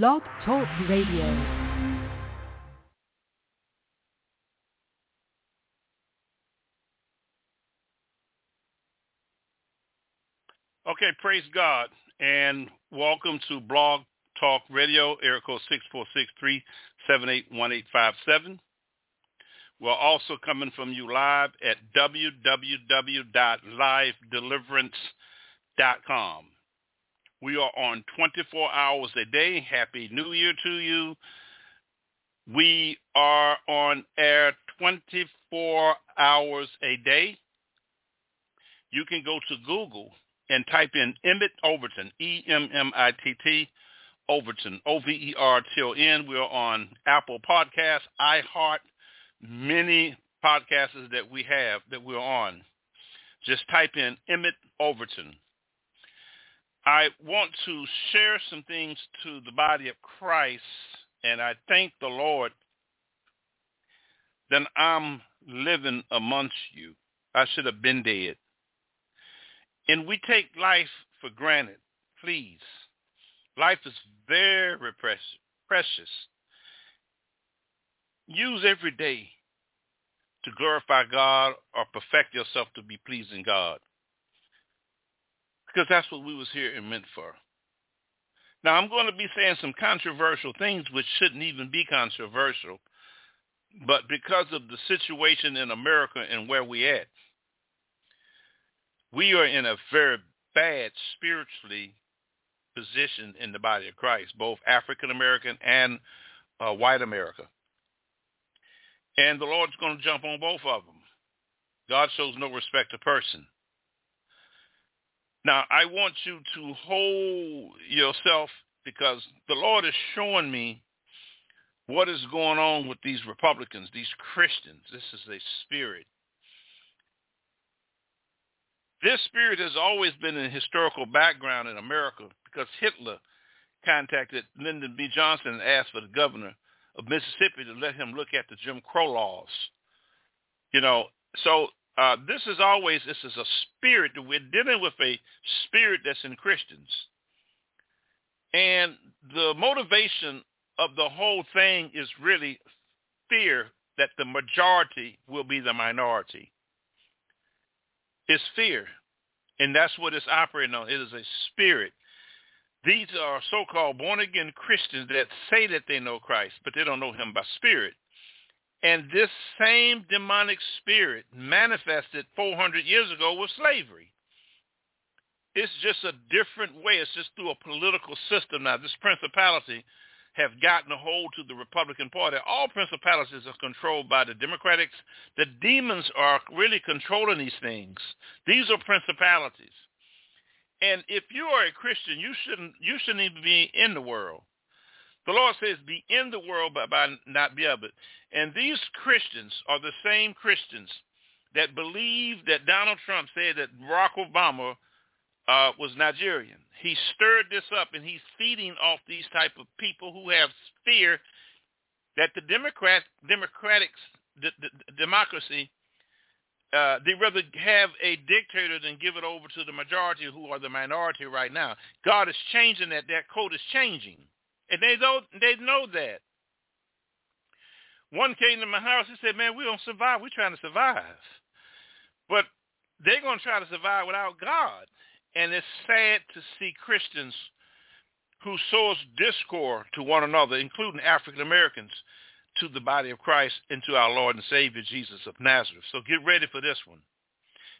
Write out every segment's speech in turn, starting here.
Blog Talk Radio. Okay, praise God, and welcome to Blog Talk Radio, area code 646-378-1857. We're also coming from you live at www.livedeliverance.com. We are on 24 hours a day. Happy New Year to you. We are on air 24 hours a day. You can go to Google and type in Emmitt Overton, E-M-M-I-T-T, Overton, O-V-E-R-T-O-N. We're on Apple Podcasts, iHeart, many podcasts that we have that we're on. Just type in Emmitt Overton. I want to share some things to the body of Christ, and I thank the Lord that I'm living amongst you. I should have been dead. And we take life for granted. Please. Life is very precious. Use every day to glorify God or perfect yourself to be pleasing God. Because that's what we was here and meant for. Now I'm going to be saying some controversial things which shouldn't even be controversial, but because of the situation in America and where we at, we are in a very bad spiritually position in the body of Christ, both African American and uh, white America. And the Lord's going to jump on both of them. God shows no respect to person. Now, I want you to hold yourself because the Lord is showing me what is going on with these Republicans, these Christians. This is a spirit. This spirit has always been in historical background in America because Hitler contacted Lyndon B. Johnson and asked for the governor of Mississippi to let him look at the Jim Crow laws. You know, so uh, this is always, this is a spirit. We're dealing with a spirit that's in Christians. And the motivation of the whole thing is really fear that the majority will be the minority. It's fear. And that's what it's operating on. It is a spirit. These are so-called born-again Christians that say that they know Christ, but they don't know him by spirit. And this same demonic spirit manifested 400 years ago with slavery. It's just a different way. It's just through a political system now. This principality have gotten a hold to the Republican Party. All principalities are controlled by the Democrats. The demons are really controlling these things. These are principalities. And if you are a Christian, you shouldn't you shouldn't even be in the world. The Lord says, be in the world, but by not be of it. And these Christians are the same Christians that believe that Donald Trump said that Barack Obama uh, was Nigerian. He stirred this up, and he's feeding off these type of people who have fear that the Democrat, Democratic the, democracy, uh, they rather have a dictator than give it over to the majority who are the minority right now. God is changing that. That code is changing. And they know, they know that. One came to my house. He said, man, we don't survive. We're trying to survive. But they're going to try to survive without God. And it's sad to see Christians who sows discord to one another, including African Americans, to the body of Christ and to our Lord and Savior Jesus of Nazareth. So get ready for this one.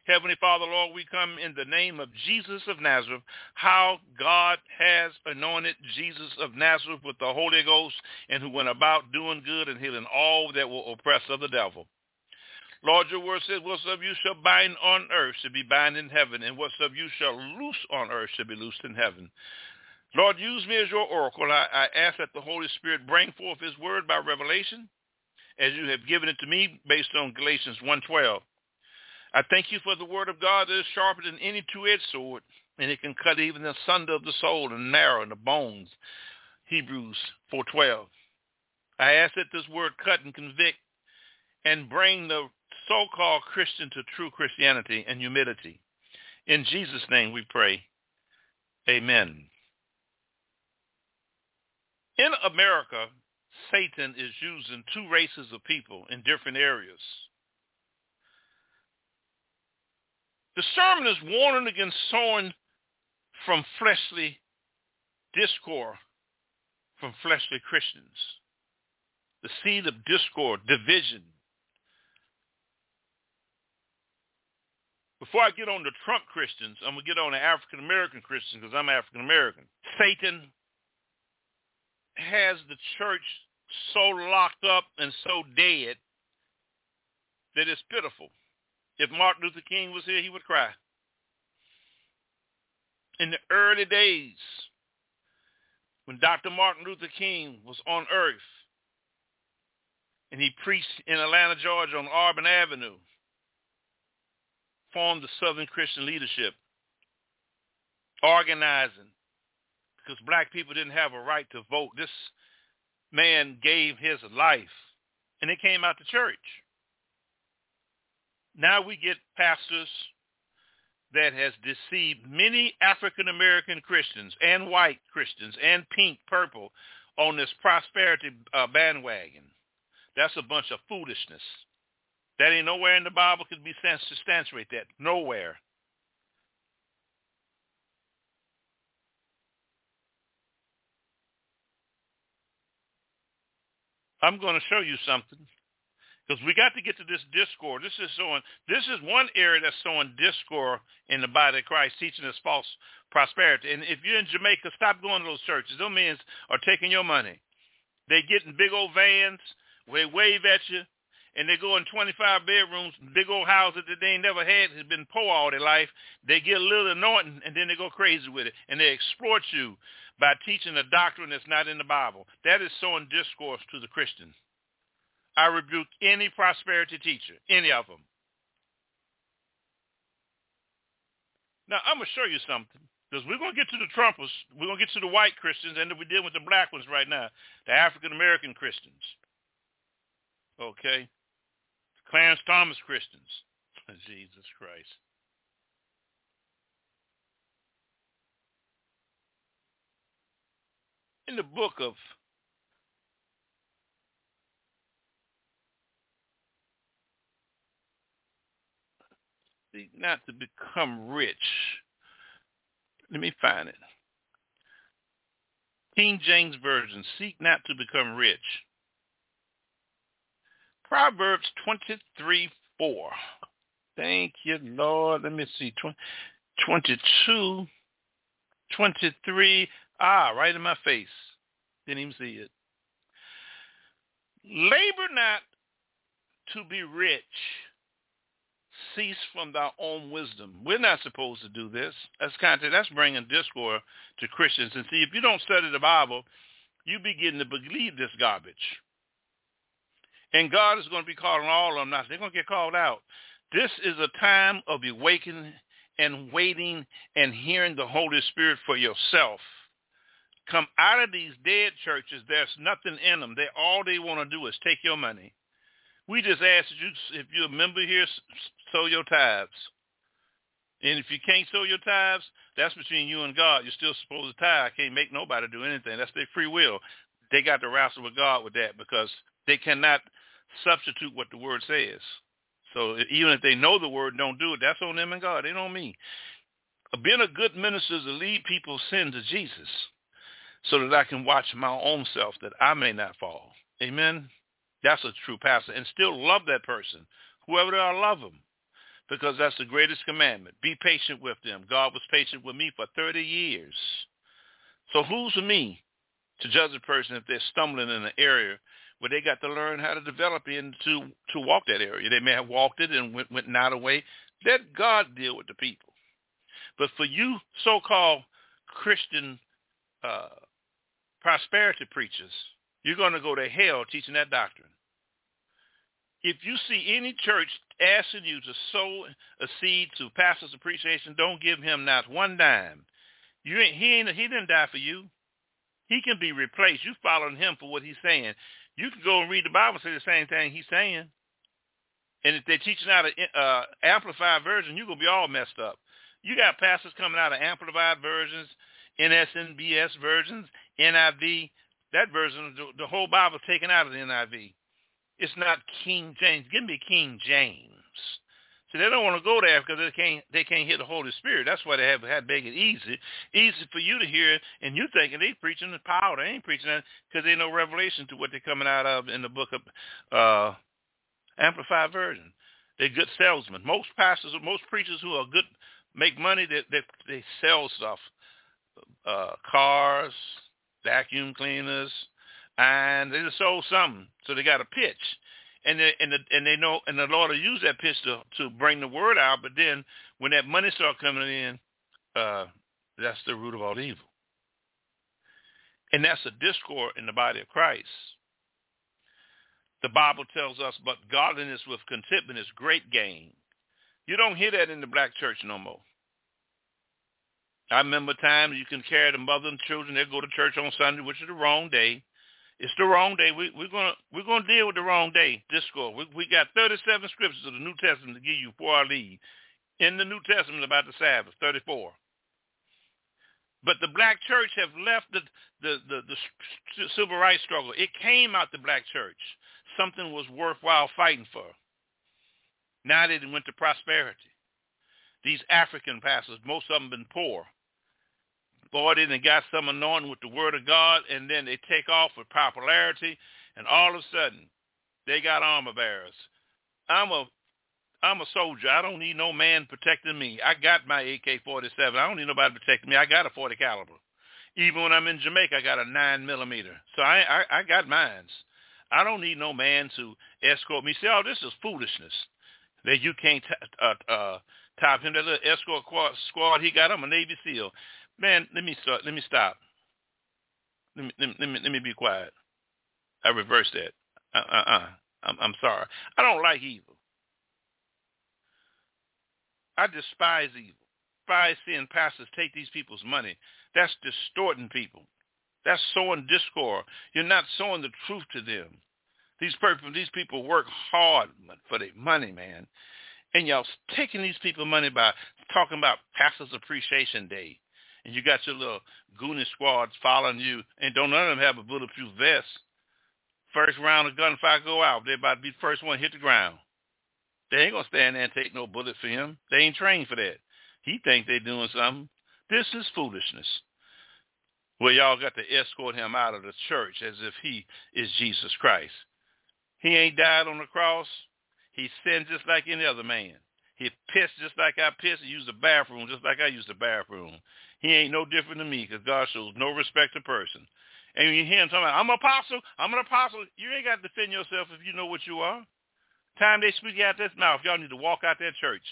Heavenly Father, Lord, we come in the name of Jesus of Nazareth, how God has anointed Jesus of Nazareth with the Holy Ghost and who went about doing good and healing all that were oppressed of the devil. Lord, your word says, whatsoever you shall bind on earth shall be bound in heaven, and whatsoever you shall loose on earth shall be loosed in heaven. Lord, use me as your oracle. I, I ask that the Holy Spirit bring forth his word by revelation, as you have given it to me based on Galatians 1.12. I thank you for the word of God that is sharper than any two-edged sword, and it can cut even the sunder of the soul and marrow and the bones. Hebrews 4.12. I ask that this word cut and convict and bring the so-called Christian to true Christianity and humility. In Jesus' name we pray. Amen. in America, Satan is using two races of people in different areas. The sermon is warning against sowing from fleshly discord from fleshly Christians. The seed of discord, division. Before I get on the Trump Christians, I'm going to get on the African American Christians because I'm African American. Satan has the church so locked up and so dead that it's pitiful. If Martin Luther King was here, he would cry. In the early days, when Dr. Martin Luther King was on earth, and he preached in Atlanta, Georgia on Auburn Avenue, formed the Southern Christian Leadership, organizing, because black people didn't have a right to vote. This man gave his life, and it came out to church. Now we get pastors that has deceived many African American Christians and white Christians and pink, purple on this prosperity uh, bandwagon. That's a bunch of foolishness. That ain't nowhere in the Bible could be substantiate that. Nowhere. I'm going to show you something because we got to get to this discord. This is showing. This is one area that's showing discord in the body of Christ, teaching us false prosperity. And if you're in Jamaica, stop going to those churches. Those men are taking your money. They get in big old vans. They wave at you, and they go in 25 bedrooms, big old houses that they ain't never had, has been poor all their life. They get a little anointing, and then they go crazy with it, and they exploit you by teaching a doctrine that's not in the Bible. That is sowing discourse to the Christian. I rebuke any prosperity teacher, any of them. Now, I'm going to show you something. Because we're going to get to the Trumpers. We're going to get to the white Christians, and we're dealing with the black ones right now, the African-American Christians. Okay? Clarence Thomas Christians. Jesus Christ. in the book of seek not to become rich. Let me find it. King James Version, seek not to become rich. Proverbs 23, 4. Thank you, Lord. Let me see. 22, 23. Ah, right in my face. Didn't even see it. Labor not to be rich. Cease from thy own wisdom. We're not supposed to do this. That's kind of that's bringing discord to Christians. And see, if you don't study the Bible, you begin to believe this garbage. And God is going to be calling all of them now. They're going to get called out. This is a time of awakening and waiting and hearing the Holy Spirit for yourself come out of these dead churches, there's nothing in them. They all they want to do is take your money. We just ask that you, if you're a member here, sow your tithes. And if you can't sow your tithes, that's between you and God. You're still supposed to tithe. I can't make nobody do anything. That's their free will. They got to wrestle with God with that because they cannot substitute what the word says. So even if they know the word don't do it, that's on them and God. It ain't on me. Uh, being a good minister is to lead people's sin to Jesus so that I can watch my own self that I may not fall. Amen. That's a true pastor. And still love that person. Whoever they are, love them. Because that's the greatest commandment. Be patient with them. God was patient with me for 30 years. So who's me to judge a person if they're stumbling in an area where they got to learn how to develop into to walk that area? They may have walked it and went, went not away. Let God deal with the people. But for you so-called Christian uh, prosperity preachers, you're going to go to hell teaching that doctrine. If you see any church asking you to sow a seed to pastor's appreciation, don't give him not one dime. You ain't, he ain't, he didn't die for you. He can be replaced. You following him for what he's saying. You can go and read the Bible and say the same thing he's saying. And if they're teaching out an uh, amplified version, you're going to be all messed up. You got pastors coming out of amplified versions, NSNBS versions, NIV, That version, the, the whole Bible taken out of the NIV. It's not King James. Give me King James. See, they don't want to go there because they can't they can't hear the Holy Spirit. That's why they have had make it easy, easy for you to hear. And you thinking they preaching the power. They ain't preaching that because they know revelation to what they're coming out of in the book of uh, Amplified Version. They're good salesmen. Most pastors, most preachers who are good make money. They they, they sell stuff, uh, cars, vacuum cleaners, and they just sold something. So they got a pitch and they, and the, and they know and the Lord will use that pitch to to bring the word out. But then when that money start coming in, uh, that's the root of all evil, and that's a discord in the body of Christ. The Bible tells us, but godliness with contentment is great gain. You don't hear that in the black church no more. I remember times you can carry the mother and children. They go to church on Sunday, which is the wrong day. It's the wrong day. We, we're gonna we're gonna deal with the wrong day. Discord. We, we got 37 scriptures of the New Testament to give you for our lead. In the New Testament about the Sabbath, 34. But the black church have left the, the, the, the civil rights struggle. It came out the black church. Something was worthwhile fighting for. Now they went to prosperity. These African pastors, most of them been poor boy, they got some anointing with the word of God, and then they take off with popularity, and all of a sudden, they got armor bearers. I'm a I'm a soldier. I don't need no man protecting me. I got my AK-47. I don't need nobody protecting me. I got a 40 caliber. Even when I'm in Jamaica, I got a nine millimeter. So I I, I got mines. I don't need no man to escort me. See, oh, this is foolishness. That you can't t- uh, uh, top him. That little escort squad he got. I'm a Navy SEAL. Man, let me start. Let me stop. Let me let me let me, let me be quiet. I reverse that. Uh uh uh. I'm I'm sorry. I don't like evil. I despise evil. Despise seeing pastors take these people's money. That's distorting people. That's sowing discord. You're not sowing the truth to them. These people, these people work hard for their money, man. And y'all taking these people money by talking about Pastors Appreciation Day and you got your little goonie squads following you, and don't none of them have a bulletproof vest. First round of gunfire go out, they about to be the first one hit the ground. They ain't gonna stand there and take no bullet for him. They ain't trained for that. He think they doing something. This is foolishness. Well, y'all got to escort him out of the church as if he is Jesus Christ. He ain't died on the cross. He sinned just like any other man. He pissed just like I pissed. He used the bathroom just like I used the bathroom. He ain't no different than me because God shows no respect to person. And you hear him talking about, I'm an apostle, I'm an apostle. You ain't got to defend yourself if you know what you are. Time they speak out of this mouth, y'all need to walk out that church.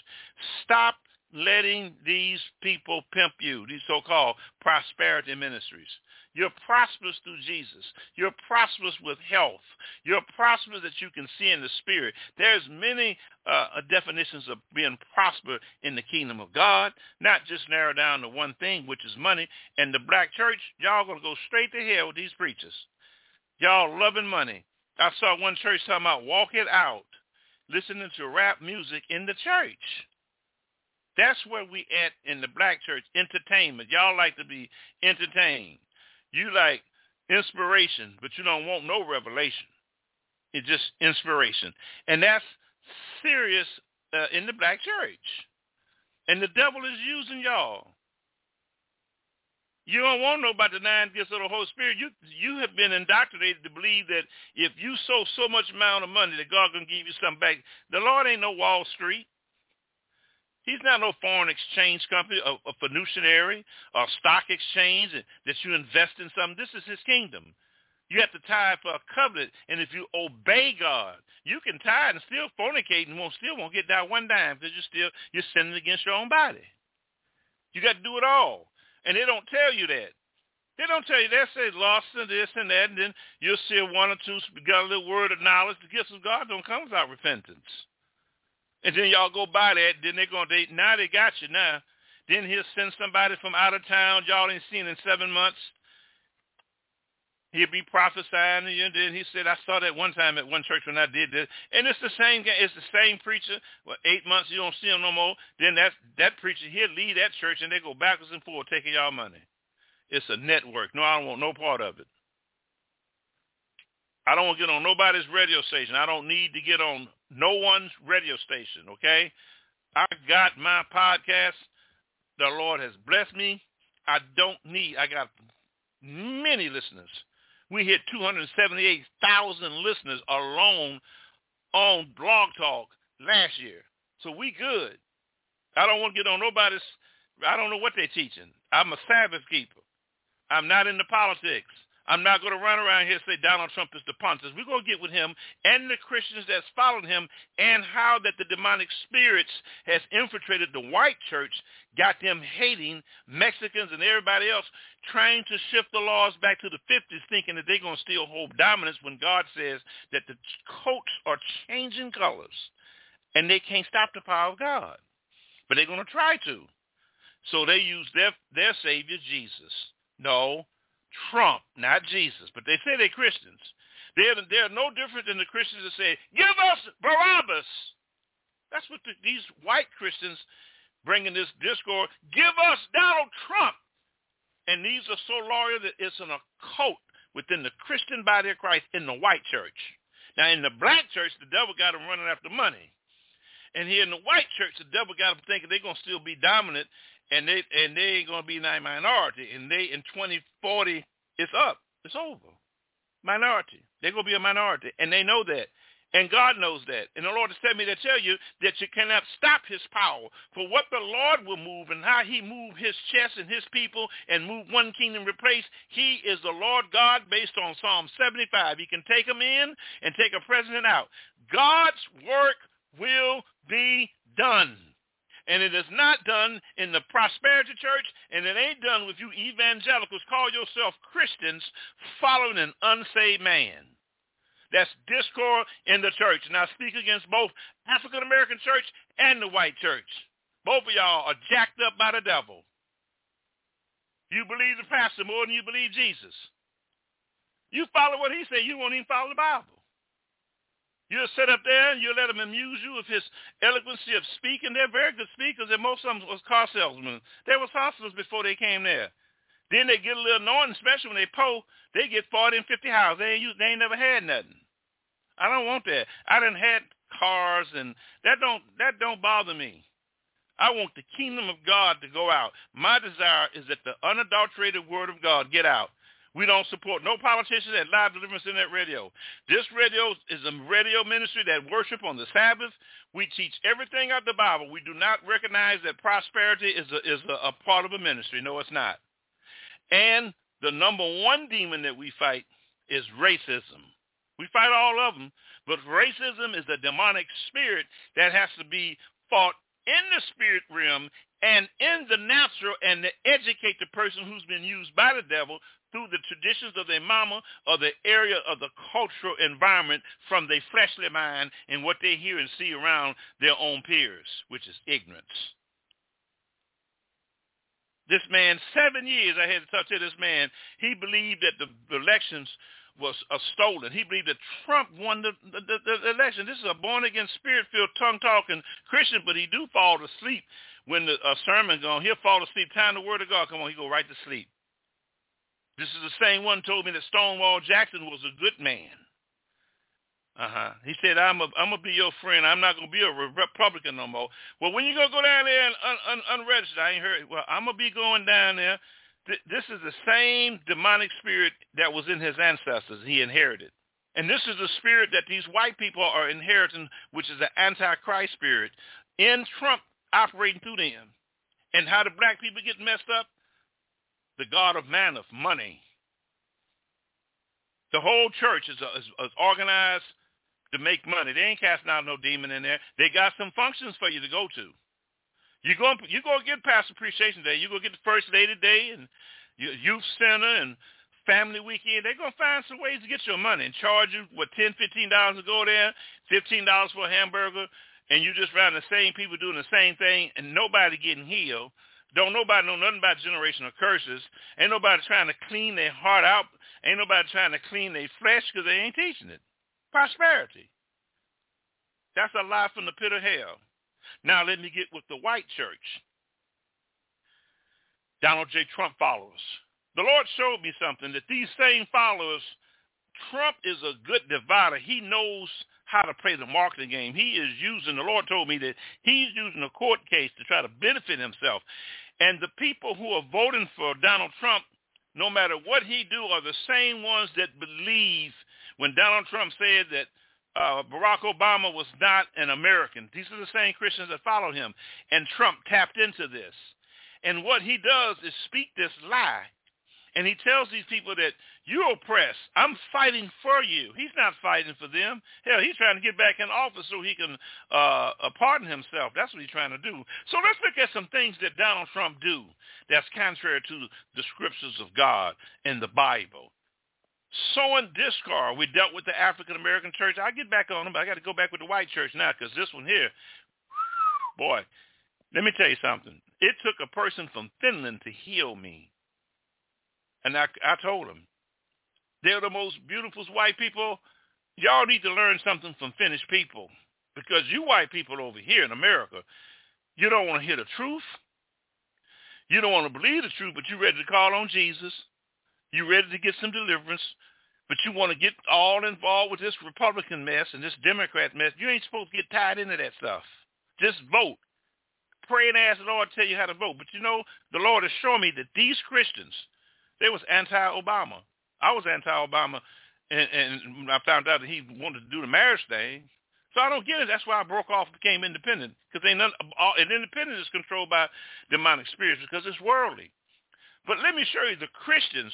Stop letting these people pimp you, these so-called prosperity ministries. You're prosperous through Jesus. You're prosperous with health. You're prosperous that you can see in the spirit. There's many uh, definitions of being prosperous in the kingdom of God, not just narrow down to one thing, which is money. And the black church, y'all going to go straight to hell with these preachers. Y'all loving money. I saw one church talking about walk it out, listening to rap music in the church. That's where we at in the black church, entertainment. Y'all like to be entertained. You like inspiration, but you don't want no revelation. It's just inspiration. And that's serious uh, in the black church. And the devil is using y'all. You don't want to know about the nine gifts of the Holy Spirit. You you have been indoctrinated to believe that if you sow so much amount of money that God can give you something back. The Lord ain't no Wall Street. He's not no foreign exchange company, a, a fiduciary, or stock exchange that you invest in something. This is his kingdom. You have to tithe for a covenant, and if you obey God, you can tithe and still fornicate and won't still won't get that one dime because you're still you're sinning against your own body. You got to do it all, and they don't tell you that. They don't tell you they say lost and this and that, and then you'll see one or two got a little word of knowledge. The gifts of God don't come without repentance. And then y'all go by that. Then they're going to, now they got you now. Then he'll send somebody from out of town y'all ain't seen in seven months. He'll be prophesying to you. And then he said, I saw that one time at one church when I did this. And it's the same It's the same preacher. Well, eight months you don't see him no more. Then that, that preacher, he'll leave that church and they go backwards and forwards taking y'all money. It's a network. No, I don't want no part of it. I don't want to get on nobody's radio station. I don't need to get on no one's radio station, okay? I got my podcast. The Lord has blessed me. I don't need, I got many listeners. We hit 278,000 listeners alone on Blog Talk last year. So we good. I don't want to get on nobody's, I don't know what they're teaching. I'm a Sabbath keeper. I'm not into politics. I'm not going to run around here and say Donald Trump is the Pontius. We're going to get with him and the Christians that's followed him and how that the demonic spirits has infiltrated the white church, got them hating Mexicans and everybody else, trying to shift the laws back to the 50s, thinking that they're going to still hold dominance when God says that the coats are changing colors and they can't stop the power of God. But they're going to try to. So they use their, their Savior, Jesus. No, Trump, not Jesus, but they say they're Christians. They're, they're no different than the Christians that say, give us Barabbas. That's what the, these white Christians bringing this discord, give us Donald Trump. And these are so loyal that it's an occult within the Christian body of Christ in the white church. Now, in the black church, the devil got them running after money. And here in the white church, the devil got them thinking they're going to still be dominant and they and they ain't gonna be in a minority. And they in 2040, it's up. It's over. Minority. They're gonna be a minority, and they know that. And God knows that. And the Lord has sent me to tell you that you cannot stop his power. For what the Lord will move and how he move his chest and his people and move one kingdom replace, he is the Lord God based on Psalm 75. He can take them in and take a president out. God's work will be done. And it is not done in the prosperity church, and it ain't done with you evangelicals call yourself Christians following an unsaved man. That's discord in the church. And I speak against both African American church and the white church. Both of y'all are jacked up by the devil. You believe the pastor more than you believe Jesus. You follow what he said. You won't even follow the Bible. You'll sit up there and you'll let them amuse you with his eloquency of speaking. They're very good speakers, and most of them was car salesmen. They was hustlers before they came there. Then they get a little annoying, especially when they pull. They get 40 and 50 houses. They ain't, they ain't never had nothing. I don't want that. I didn't had cars, and that don't that don't bother me. I want the kingdom of God to go out. My desire is that the unadulterated word of God get out. We don't support no politicians at Live Deliverance Internet Radio. This radio is a radio ministry that worship on the Sabbath. We teach everything out the Bible. We do not recognize that prosperity is a, is a, a part of a ministry. No, it's not. And the number one demon that we fight is racism. We fight all of them, but racism is a demonic spirit that has to be fought in the spirit realm and in the natural and to educate the person who's been used by the devil through the traditions of their mama or the area of the cultural environment from their fleshly mind and what they hear and see around their own peers, which is ignorance. This man, seven years I had to talk to this man, he believed that the elections was uh, stolen. He believed that Trump won the, the, the, the election. This is a born-again, spirit-filled, tongue-talking Christian, but he do fall to sleep when the uh, sermon going. He'll fall asleep. Time the word of God come on, he go right to sleep. This is the same one told me that Stonewall Jackson was a good man. Uh-huh. He said, I'm a, I'm going to be your friend. I'm not going to be a Republican no more. Well, when you going to go down there and un, un, unregistered? I ain't heard. Well, I'm going to be going down there. Th- this is the same demonic spirit that was in his ancestors he inherited. And this is the spirit that these white people are inheriting, which is the antichrist spirit, in Trump operating through them. And how the black people get messed up? The God of Manoth, money. The whole church is, is, is organized to make money. They ain't casting out no demon in there. They got some functions for you to go to. You go you go get past appreciation day. You go get the first lady day and youth center and family weekend. They're gonna find some ways to get your money and charge you what ten, fifteen dollars to go there, fifteen dollars for a hamburger, and you just around the same people doing the same thing and nobody getting healed. Don't nobody know nothing about generational curses. Ain't nobody trying to clean their heart out. Ain't nobody trying to clean their flesh because they ain't teaching it. Prosperity. That's a lie from the pit of hell. Now let me get with the white church. Donald J. Trump followers. The Lord showed me something that these same followers Trump is a good divider. He knows how to play the marketing game. He is using, the Lord told me that he's using a court case to try to benefit himself. And the people who are voting for Donald Trump, no matter what he do, are the same ones that believe when Donald Trump said that uh, Barack Obama was not an American. These are the same Christians that followed him. And Trump tapped into this. And what he does is speak this lie and he tells these people that you're oppressed. I'm fighting for you. He's not fighting for them. Hell, he's trying to get back in office so he can uh, uh, pardon himself. That's what he's trying to do. So let's look at some things that Donald Trump do that's contrary to the scriptures of God in the Bible. Sowing discord. We dealt with the African American church. I'll get back on them, but I got to go back with the white church now because this one here, boy, let me tell you something. It took a person from Finland to heal me. And I, I told them, they're the most beautiful white people. Y'all need to learn something from Finnish people because you white people over here in America, you don't want to hear the truth. You don't want to believe the truth, but you're ready to call on Jesus. You're ready to get some deliverance, but you want to get all involved with this Republican mess and this Democrat mess. You ain't supposed to get tied into that stuff. Just vote. Pray and ask the Lord to tell you how to vote. But you know, the Lord has shown me that these Christians – they was anti-Obama. I was anti-Obama, and, and I found out that he wanted to do the marriage thing. So I don't get it. That's why I broke off became independent. Because they none, all, and independent is controlled by demonic spirits because it's worldly. But let me show you the Christians.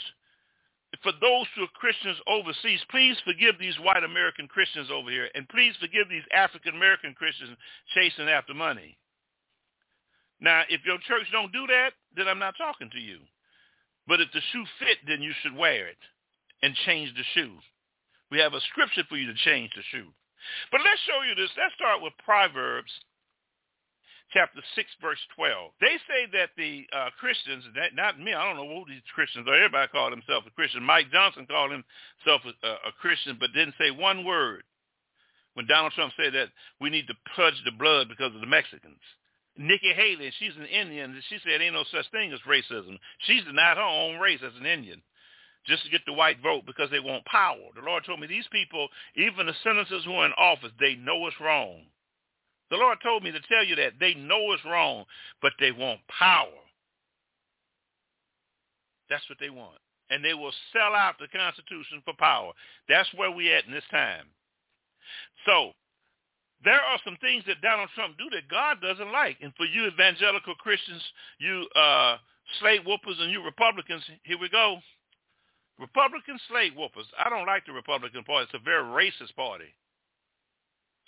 For those who are Christians overseas, please forgive these white American Christians over here, and please forgive these African American Christians chasing after money. Now, if your church don't do that, then I'm not talking to you. But if the shoe fit, then you should wear it and change the shoe. We have a scripture for you to change the shoe. But let's show you this. Let's start with Proverbs chapter 6, verse 12. They say that the uh, Christians, that, not me, I don't know who these Christians are. Everybody called himself a Christian. Mike Johnson called himself a, a Christian, but didn't say one word when Donald Trump said that we need to purge the blood because of the Mexicans. Nikki Haley, she's an Indian, and she said ain't no such thing as racism. She's denied her own race as an Indian just to get the white vote because they want power. The Lord told me these people, even the senators who are in office, they know it's wrong. The Lord told me to tell you that. They know it's wrong, but they want power. That's what they want. And they will sell out the Constitution for power. That's where we're at in this time. So there are some things that Donald Trump do that God doesn't like. And for you evangelical Christians, you uh, slave whoopers and you Republicans, here we go. Republican slave whoopers. I don't like the Republican Party. It's a very racist party.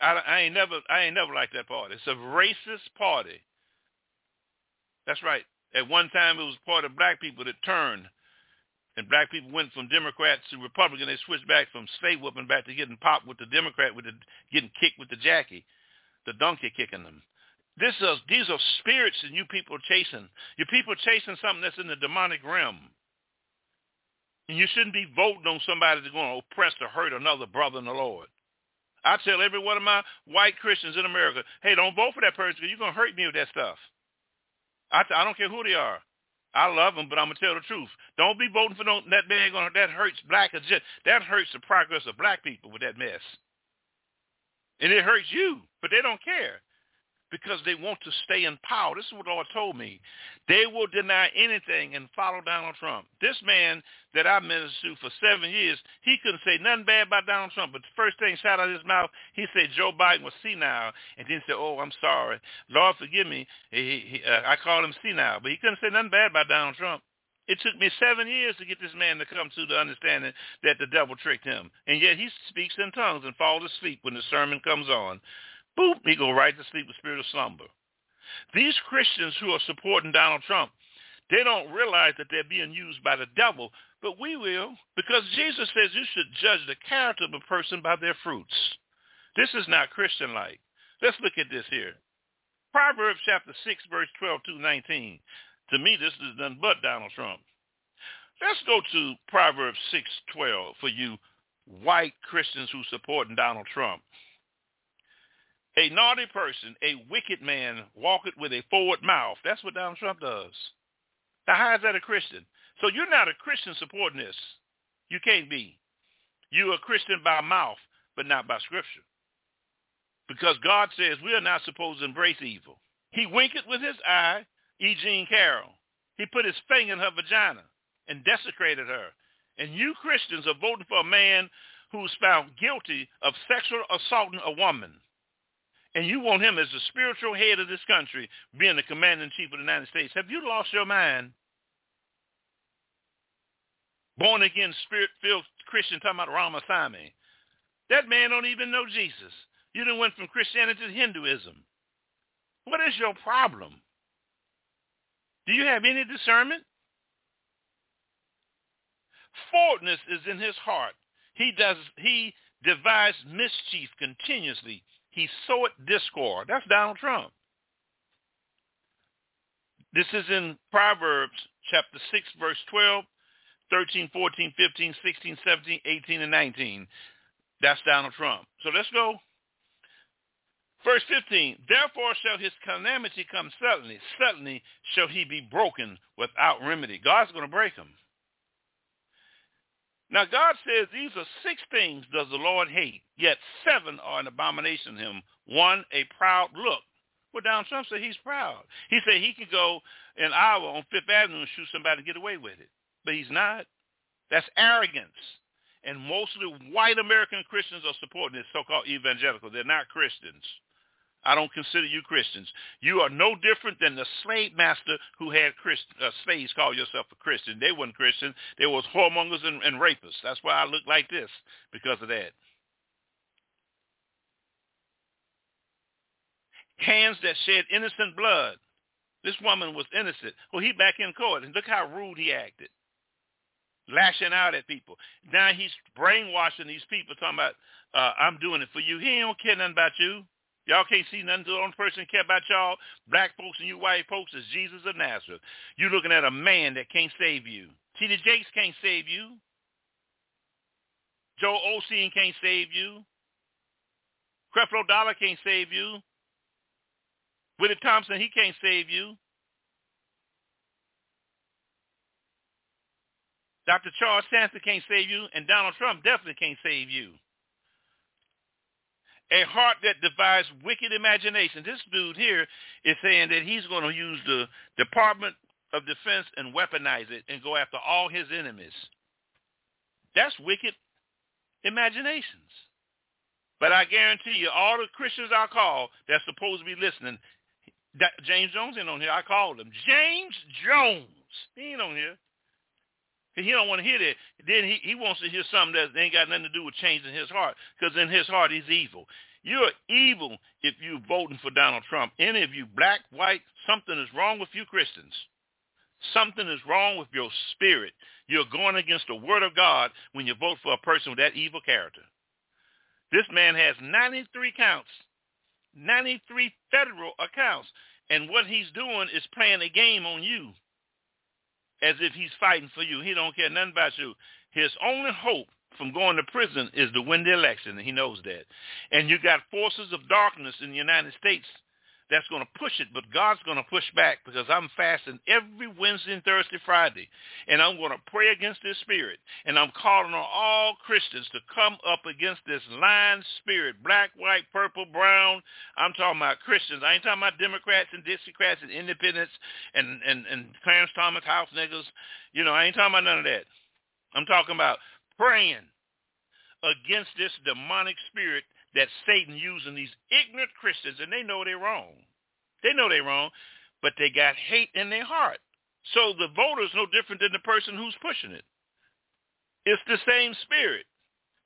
I, I ain't never, I ain't never liked that party. It's a racist party. That's right. At one time, it was part of black people that turned and black people went from Democrats to Republican. They switched back from slave whooping back to getting popped with the Democrat, with the getting kicked with the Jackie, the donkey kicking them. This is these are spirits and you people chasing. You people chasing something that's in the demonic realm. And you shouldn't be voting on somebody that's going to oppress or hurt another brother in the Lord. I tell every one of my white Christians in America, hey, don't vote for that person because you're going to hurt me with that stuff. I, t- I don't care who they are. I love them, but I'm gonna tell the truth. Don't be voting for no, that man. Gonna that hurts black that hurts the progress of black people with that mess, and it hurts you. But they don't care because they want to stay in power. This is what the Lord told me. They will deny anything and follow Donald Trump. This man that I ministered to for seven years, he couldn't say nothing bad about Donald Trump. But the first thing out of his mouth, he said Joe Biden was senile, and then said, "Oh, I'm sorry, Lord, forgive me." He, he, uh, I called him senile, but he couldn't say nothing bad about Donald Trump. It took me seven years to get this man to come to the understanding that the devil tricked him. And yet he speaks in tongues and falls asleep when the sermon comes on. Boop, he go right to sleep with spirit of slumber. These Christians who are supporting Donald Trump, they don't realize that they're being used by the devil, but we will, because Jesus says you should judge the character of a person by their fruits. This is not Christian-like. Let's look at this here. Proverbs chapter 6, verse 12 to 19. To me, this is none but Donald Trump. Let's go to Proverbs 6:12 for you white Christians who support Donald Trump. A naughty person, a wicked man, walketh with a forward mouth. That's what Donald Trump does. Now, how is that a Christian? So you're not a Christian supporting this. You can't be. You are a Christian by mouth, but not by scripture. Because God says we are not supposed to embrace evil. He winked with his eye, E. Jean Carroll. He put his finger in her vagina and desecrated her. And you Christians are voting for a man who's found guilty of sexual assaulting a woman. And you want him as the spiritual head of this country, being the commander-in-chief of the United States. Have you lost your mind? Born again, spirit-filled Christian talking about Ramaswamy. That man don't even know Jesus. You done went from Christianity to Hinduism. What is your problem? Do you have any discernment? Forwardness is in his heart. He does he devises mischief continuously. He soweth discord. That's Donald Trump. This is in Proverbs chapter 6, verse 12, 13, 14, 15, 16, 17, 18, and 19. That's Donald Trump. So let's go. Verse 15, therefore shall his calamity come suddenly. Suddenly shall he be broken without remedy. God's going to break him. Now God says these are six things does the Lord hate, yet seven are an abomination to him. One, a proud look. Well, Donald Trump said he's proud. He said he could go an hour on Fifth Avenue and shoot somebody and get away with it. But he's not. That's arrogance. And mostly white American Christians are supporting this so-called evangelical. They're not Christians. I don't consider you Christians. You are no different than the slave master who had Christ, uh, slaves call yourself a Christian. They weren't Christian. They was whoremongers and, and rapists. That's why I look like this, because of that. Hands that shed innocent blood. This woman was innocent. Well, he back in court, and look how rude he acted. Lashing out at people. Now he's brainwashing these people, talking about, uh, I'm doing it for you. He don't care nothing about you. Y'all can't see nothing. The only person that care about y'all, black folks and you white folks, is Jesus of Nazareth. You're looking at a man that can't save you. T.D. Jakes can't save you. Joe Osteen can't save you. Creflo Dollar can't save you. Willie Thompson, he can't save you. Dr. Charles Stanton can't save you, and Donald Trump definitely can't save you a heart that devises wicked imagination. This dude here is saying that he's going to use the Department of Defense and weaponize it and go after all his enemies. That's wicked imaginations. But I guarantee you, all the Christians I call that's supposed to be listening, that James Jones ain't on here. I called him. James Jones. He ain't on here. He don't want to hear that. Then he, he wants to hear something that ain't got nothing to do with changing his heart, because in his heart he's evil. You're evil if you're voting for Donald Trump. Any of you, black, white, something is wrong with you Christians. Something is wrong with your spirit. You're going against the word of God when you vote for a person with that evil character. This man has 93 counts, 93 federal accounts, and what he's doing is playing a game on you as if he's fighting for you. He don't care nothing about you. His only hope from going to prison is to win the election, and he knows that. And you got forces of darkness in the United States that's going to push it, but God's going to push back because I'm fasting every Wednesday and Thursday, Friday, and I'm going to pray against this spirit, and I'm calling on all Christians to come up against this lying spirit, black, white, purple, brown. I'm talking about Christians. I ain't talking about Democrats and Dixiecrats and independents and, and, and Clarence Thomas house niggas. You know, I ain't talking about none of that. I'm talking about praying against this demonic spirit that Satan using these ignorant Christians, and they know they're wrong. They know they're wrong, but they got hate in their heart. So the voter's no different than the person who's pushing it. It's the same spirit.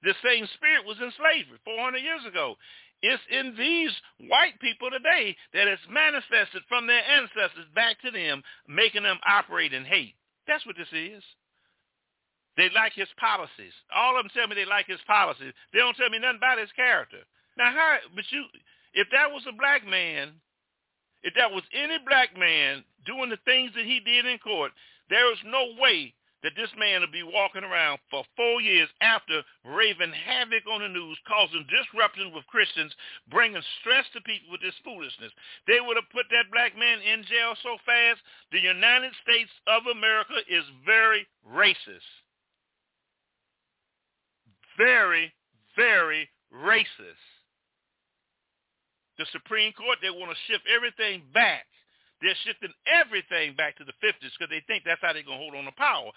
The same spirit was in slavery 400 years ago. It's in these white people today that it's manifested from their ancestors back to them, making them operate in hate. That's what this is. They like his policies. All of them tell me they like his policies. They don't tell me nothing about his character. Now, how? But you, if that was a black man, if that was any black man doing the things that he did in court, there is no way that this man would be walking around for four years after raving havoc on the news, causing disruption with Christians, bringing stress to people with this foolishness. They would have put that black man in jail so fast. The United States of America is very racist very, very racist. The Supreme Court, they want to shift everything back. They're shifting everything back to the 50s because they think that's how they're going to hold on to power.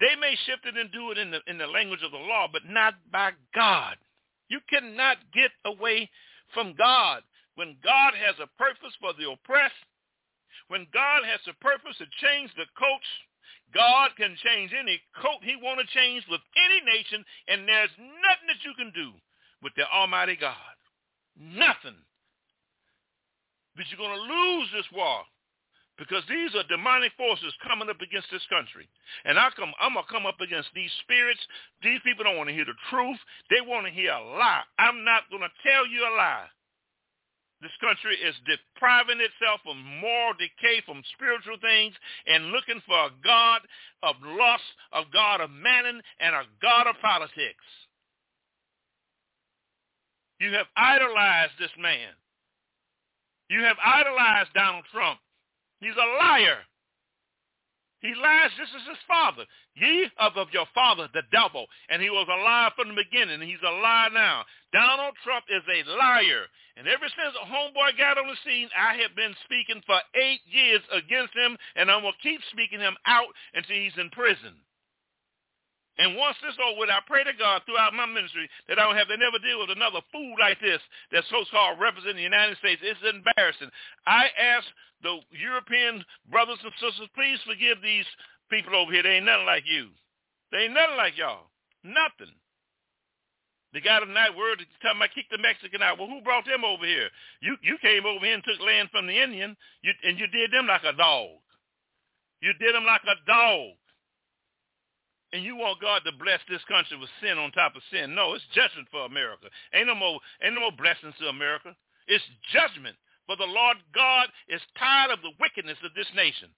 They may shift it and do it in the, in the language of the law, but not by God. You cannot get away from God. When God has a purpose for the oppressed, when God has a purpose to change the coach, God can change any coat he want to change with any nation, and there's nothing that you can do with the Almighty God. Nothing. But you're going to lose this war because these are demonic forces coming up against this country. And I come, I'm going to come up against these spirits. These people don't want to hear the truth. They want to hear a lie. I'm not going to tell you a lie. This country is depriving itself of moral decay, from spiritual things, and looking for a God of lust, a God of mammon, and a God of politics. You have idolized this man. You have idolized Donald Trump. He's a liar. He lies just as his father. Ye of, of your father, the devil. And he was a liar from the beginning. And he's a liar now. Donald Trump is a liar. And ever since the homeboy got on the scene, I have been speaking for eight years against him, and I'm going to keep speaking him out until he's in prison. And once this over with, I pray to God throughout my ministry that I don't have to never deal with another fool like this that's so-called representing the United States. It's embarrassing. I ask the European brothers and sisters, please forgive these people over here. They ain't nothing like you. They ain't nothing like y'all. Nothing. The guy tonight word tell me I kicked the Mexican out. Well, who brought them over here? You you came over here and took land from the Indian, you, and you did them like a dog. You did them like a dog. And you want God to bless this country with sin on top of sin. No, it's judgment for America. Ain't no more, ain't no more blessings to America. It's judgment. For the Lord God is tired of the wickedness of this nation.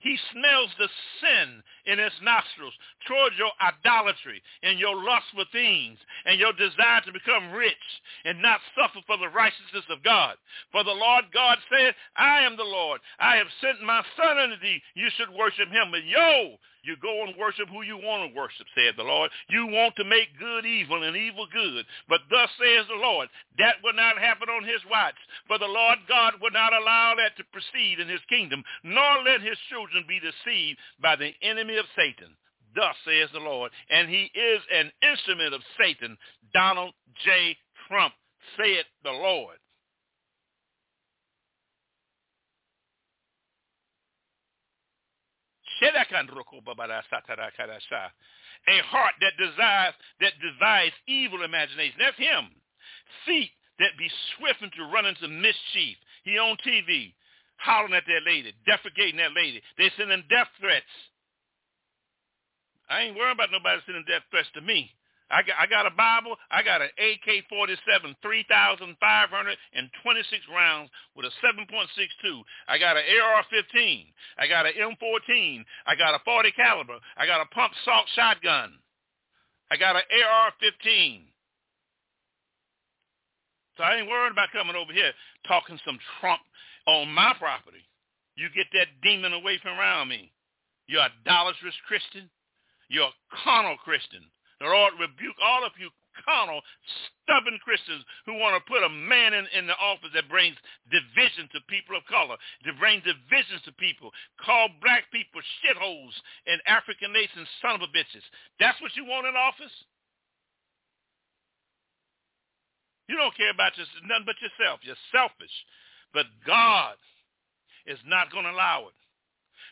He smells the sin in his nostrils towards your idolatry and your lust for things and your desire to become rich and not suffer for the righteousness of God. For the Lord God said, I am the Lord. I have sent my son unto thee. You should worship him. But yo, you go and worship who you want to worship, said the Lord. You want to make good evil and evil good. But thus says the Lord, that will not happen on his watch. For the Lord God will not allow that to proceed in his kingdom, nor let his children be deceived by the enemy of Satan. Thus says the Lord. And he is an instrument of Satan, Donald J. Trump, saith the Lord. A heart that desires that desires evil imagination. That's him. Feet that be swift into run into mischief. He on TV, hollering at that lady, defecating that lady. They sending death threats. I ain't worried about nobody sending death threats to me. I got, I got a Bible. I got an AK-47, 3,526 rounds with a 7.62. I got an AR-15. I got an M14. I got a 40 caliber. I got a pump salt shotgun. I got an AR-15. So I ain't worried about coming over here talking some Trump on my property. You get that demon away from around me. You're a idolatrous Christian. You're a carnal Christian. Lord rebuke all of you carnal, stubborn Christians who want to put a man in, in the office that brings division to people of color, to bring divisions to people, call black people shitholes and African nations son of a bitches. That's what you want in office? You don't care about just nothing but yourself. You're selfish. But God is not going to allow it.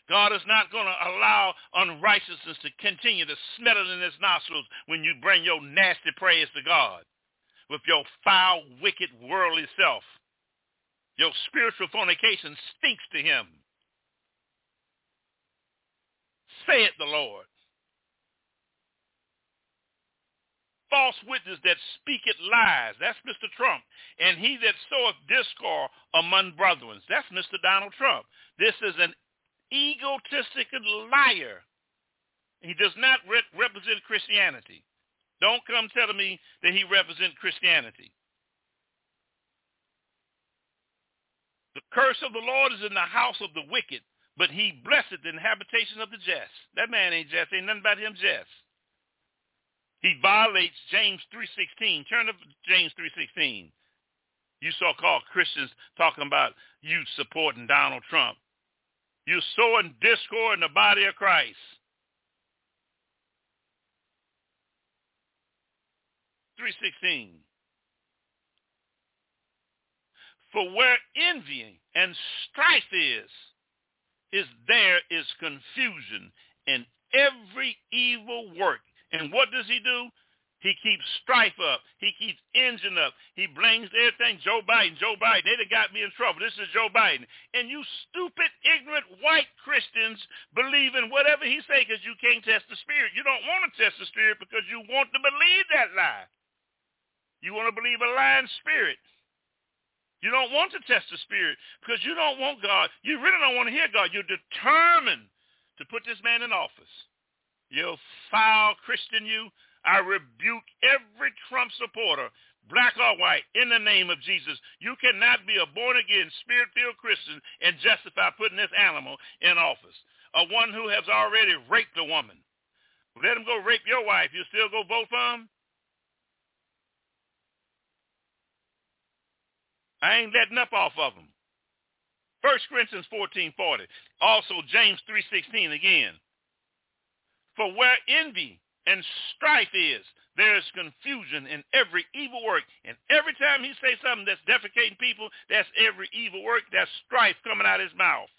God is not going to allow unrighteousness to continue to smell in his nostrils when you bring your nasty praise to God with your foul, wicked, worldly self. Your spiritual fornication stinks to him. Say it, the Lord. False witness that speaketh lies. That's Mr. Trump. And he that soweth discord among brethren. That's Mr. Donald Trump. This is an egotistic liar. He does not re- represent Christianity. Don't come telling me that he represents Christianity. The curse of the Lord is in the house of the wicked, but he blessed the habitation of the just. That man ain't just. Ain't nothing about him just. He violates James 3.16. Turn to James 3.16. You so-called Christians talking about you supporting Donald Trump. You're sowing discord in the body of Christ. 3.16. For where envying and strife is, is there is confusion in every evil work. And what does he do? He keeps strife up. He keeps engine up. He blames everything. Joe Biden, Joe Biden. They got me in trouble. This is Joe Biden. And you stupid, ignorant white Christians believe in whatever he say because you can't test the spirit. You don't want to test the spirit because you want to believe that lie. You want to believe a lying spirit. You don't want to test the spirit because you don't want God. You really don't want to hear God. You're determined to put this man in office. You foul Christian, you. I rebuke every Trump supporter, black or white, in the name of Jesus. You cannot be a born-again, spirit-filled Christian and justify putting this animal in office. A one who has already raped a woman. Let him go rape your wife. You still go vote for him? I ain't letting up off of him. 1 Corinthians 14.40. Also James 3.16 again. For where envy and strife is, there is confusion in every evil work. And every time he says something that's defecating people, that's every evil work. That's strife coming out of his mouth.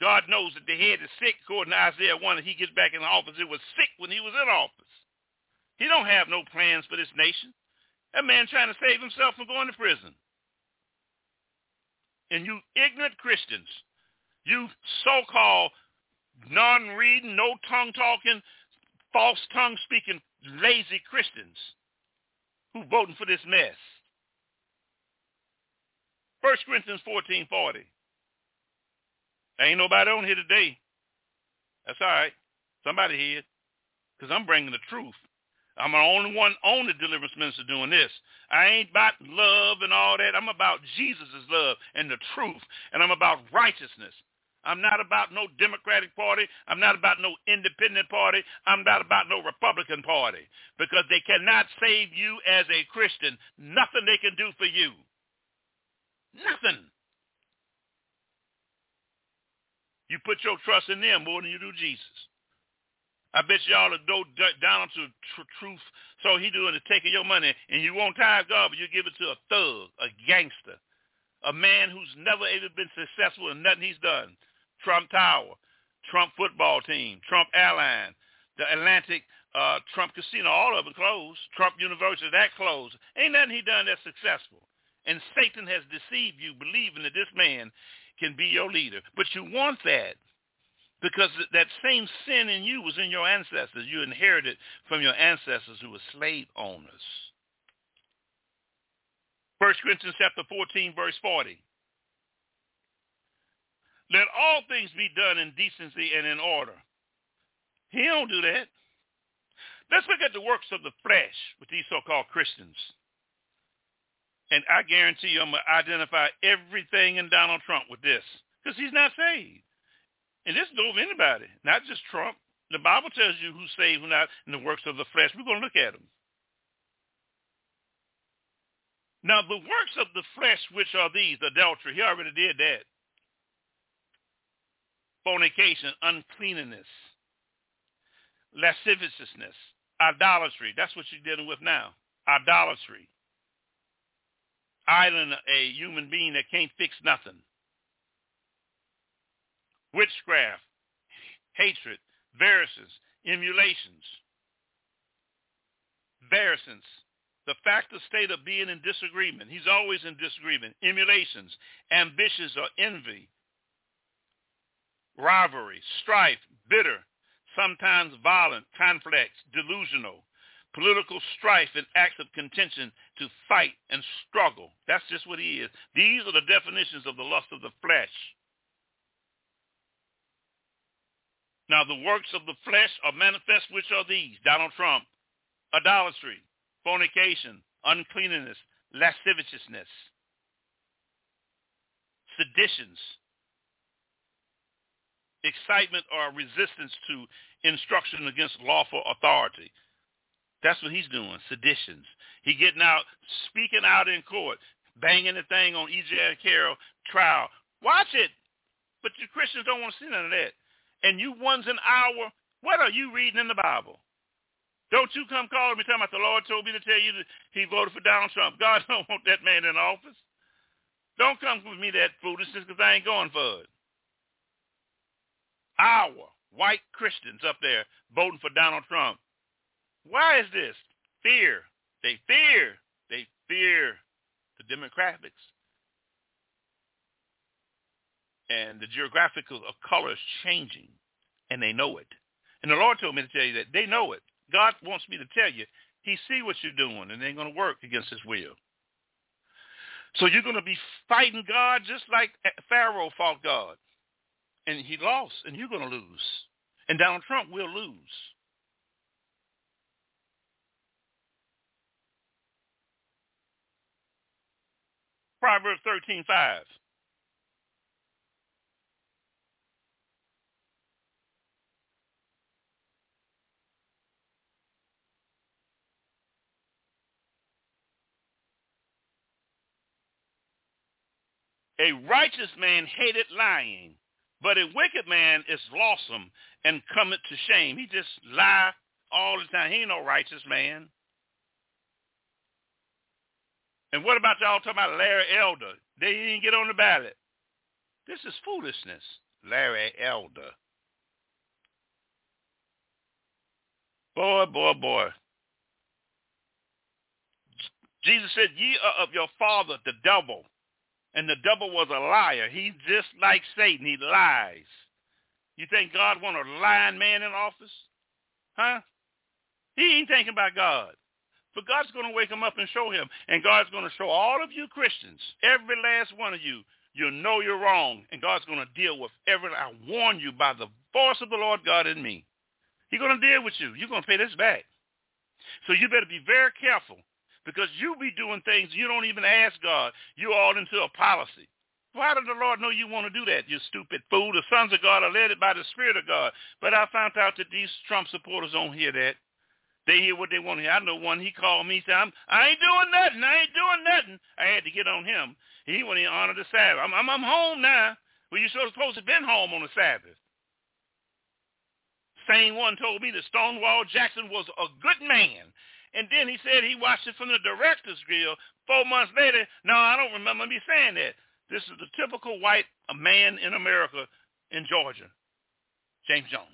God knows that the head is sick, according to Isaiah 1, and he gets back in the office. It was sick when he was in office. He don't have no plans for this nation. That man trying to save himself from going to prison. And you ignorant Christians, you so-called non-reading, no tongue-talking, false tongue-speaking, lazy Christians who voting for this mess. 1 Corinthians 14, 40. Ain't nobody on here today. That's all right. Somebody here. Because I'm bringing the truth. I'm the only one on the deliverance minister doing this. I ain't about love and all that. I'm about Jesus' love and the truth. And I'm about righteousness. I'm not about no Democratic Party. I'm not about no Independent Party. I'm not about no Republican Party because they cannot save you as a Christian. Nothing they can do for you. Nothing. You put your trust in them more than you do Jesus. I bet y'all will go down to tr- truth. So he doing is taking your money, and you won't tithe God, but you give it to a thug, a gangster, a man who's never even been successful in nothing he's done. Trump Tower, Trump football team, Trump Airline, the Atlantic uh, Trump Casino, all of it closed. Trump University, that closed. Ain't nothing he done that's successful. And Satan has deceived you, believing that this man can be your leader. But you want that because that same sin in you was in your ancestors. You inherited from your ancestors who were slave owners. 1 Corinthians chapter 14, verse 40. Let all things be done in decency and in order. He don't do that. Let's look at the works of the flesh with these so-called Christians. And I guarantee you I'm going to identify everything in Donald Trump with this because he's not saved. And this goes anybody, not just Trump. The Bible tells you who's saved, who's not in the works of the flesh. We're going to look at them. Now, the works of the flesh, which are these, adultery, he already did that fornication, uncleanness, lasciviousness, idolatry. That's what you're dealing with now. Idolatry. Idling a human being that can't fix nothing. Witchcraft, hatred, variance, emulations. Variance, the fact of state of being in disagreement. He's always in disagreement. Emulations, ambitions or envy, rivalry, strife, bitter, sometimes violent, conflicts, delusional, political strife and acts of contention to fight and struggle. That's just what he is. These are the definitions of the lust of the flesh. Now the works of the flesh are manifest, which are these, Donald Trump, idolatry, fornication, uncleanness, lasciviousness, seditions, excitement or resistance to instruction against lawful authority. That's what he's doing, seditions. He getting out, speaking out in court, banging the thing on E.J. Carroll trial. Watch it. But you Christians don't want to see none of that. And you ones an hour, what are you reading in the Bible? Don't you come calling me talking about the Lord told me to tell you that he voted for Donald Trump. God don't want that man in office. Don't come with me that foolishness because I ain't going for it. Our white Christians up there voting for Donald Trump. Why is this? Fear. They fear. They fear the demographics. And the geographical of color is changing, and they know it. And the Lord told me to tell you that. They know it. God wants me to tell you. He see what you're doing, and they ain't going to work against his will. So you're going to be fighting God just like Pharaoh fought God. And he lost, and you're going to lose. And Donald Trump will lose. Proverbs 13, 5. A righteous man hated lying, but a wicked man is loathsome and cometh to shame. He just lie all the time. He ain't no righteous man. And what about y'all talking about Larry Elder? They didn't get on the ballot. This is foolishness. Larry Elder. Boy, boy, boy. Jesus said, ye are of your father, the devil. And the devil was a liar. He's just like Satan. He lies. You think God want a lying man in office? Huh? He ain't thinking about God. But God's going to wake him up and show him. And God's going to show all of you Christians, every last one of you, you know you're wrong. And God's going to deal with every, I warn you by the voice of the Lord God in me. He's going to deal with you. You're going to pay this back. So you better be very careful because you be doing things you don't even ask God. You all into a policy. Why did the Lord know you want to do that, you stupid fool? The sons of God are led by the Spirit of God. But I found out that these Trump supporters don't hear that. They hear what they want to hear. I know one, he called me, said, I'm, I ain't doing nothing. I ain't doing nothing. I had to get on him. He in honor the Sabbath. I'm, I'm, I'm home now. Well, you're supposed to have been home on the Sabbath. Same one told me that Stonewall Jackson was a good man. And then he said he watched it from the director's grill. Four months later, no, I don't remember me saying that. This is the typical white man in America in Georgia, James Jones.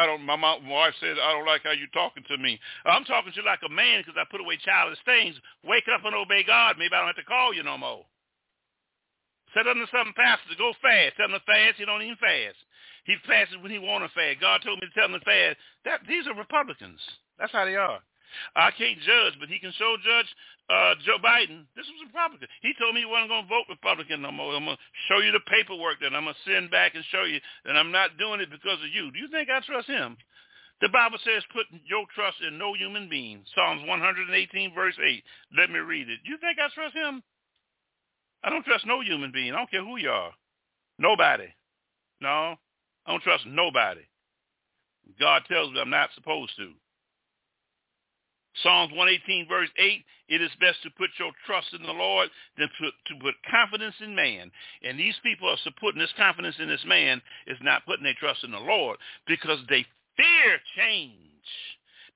I don't. My, my wife said I don't like how you're talking to me. I'm talking to you like a man because I put away childish things. Wake up and obey God. Maybe I don't have to call you no more. Set under something pastor to go fast. Tell him to fast. You don't even fast. He fasts when he want to fast. God told me to tell him to fast. That these are Republicans. That's how they are. I can't judge, but he can show judge uh, Joe Biden. This was a Republican. He told me he wasn't going to vote Republican no more. I'm going to show you the paperwork that I'm going to send back and show you that I'm not doing it because of you. Do you think I trust him? The Bible says put your trust in no human being. Psalms 118 verse 8. Let me read it. Do you think I trust him? I don't trust no human being. I don't care who you are. Nobody. No, I don't trust nobody. God tells me I'm not supposed to. Psalms 118 verse 8, it is best to put your trust in the Lord than to, to put confidence in man. And these people are putting this confidence in this man is not putting their trust in the Lord because they fear change.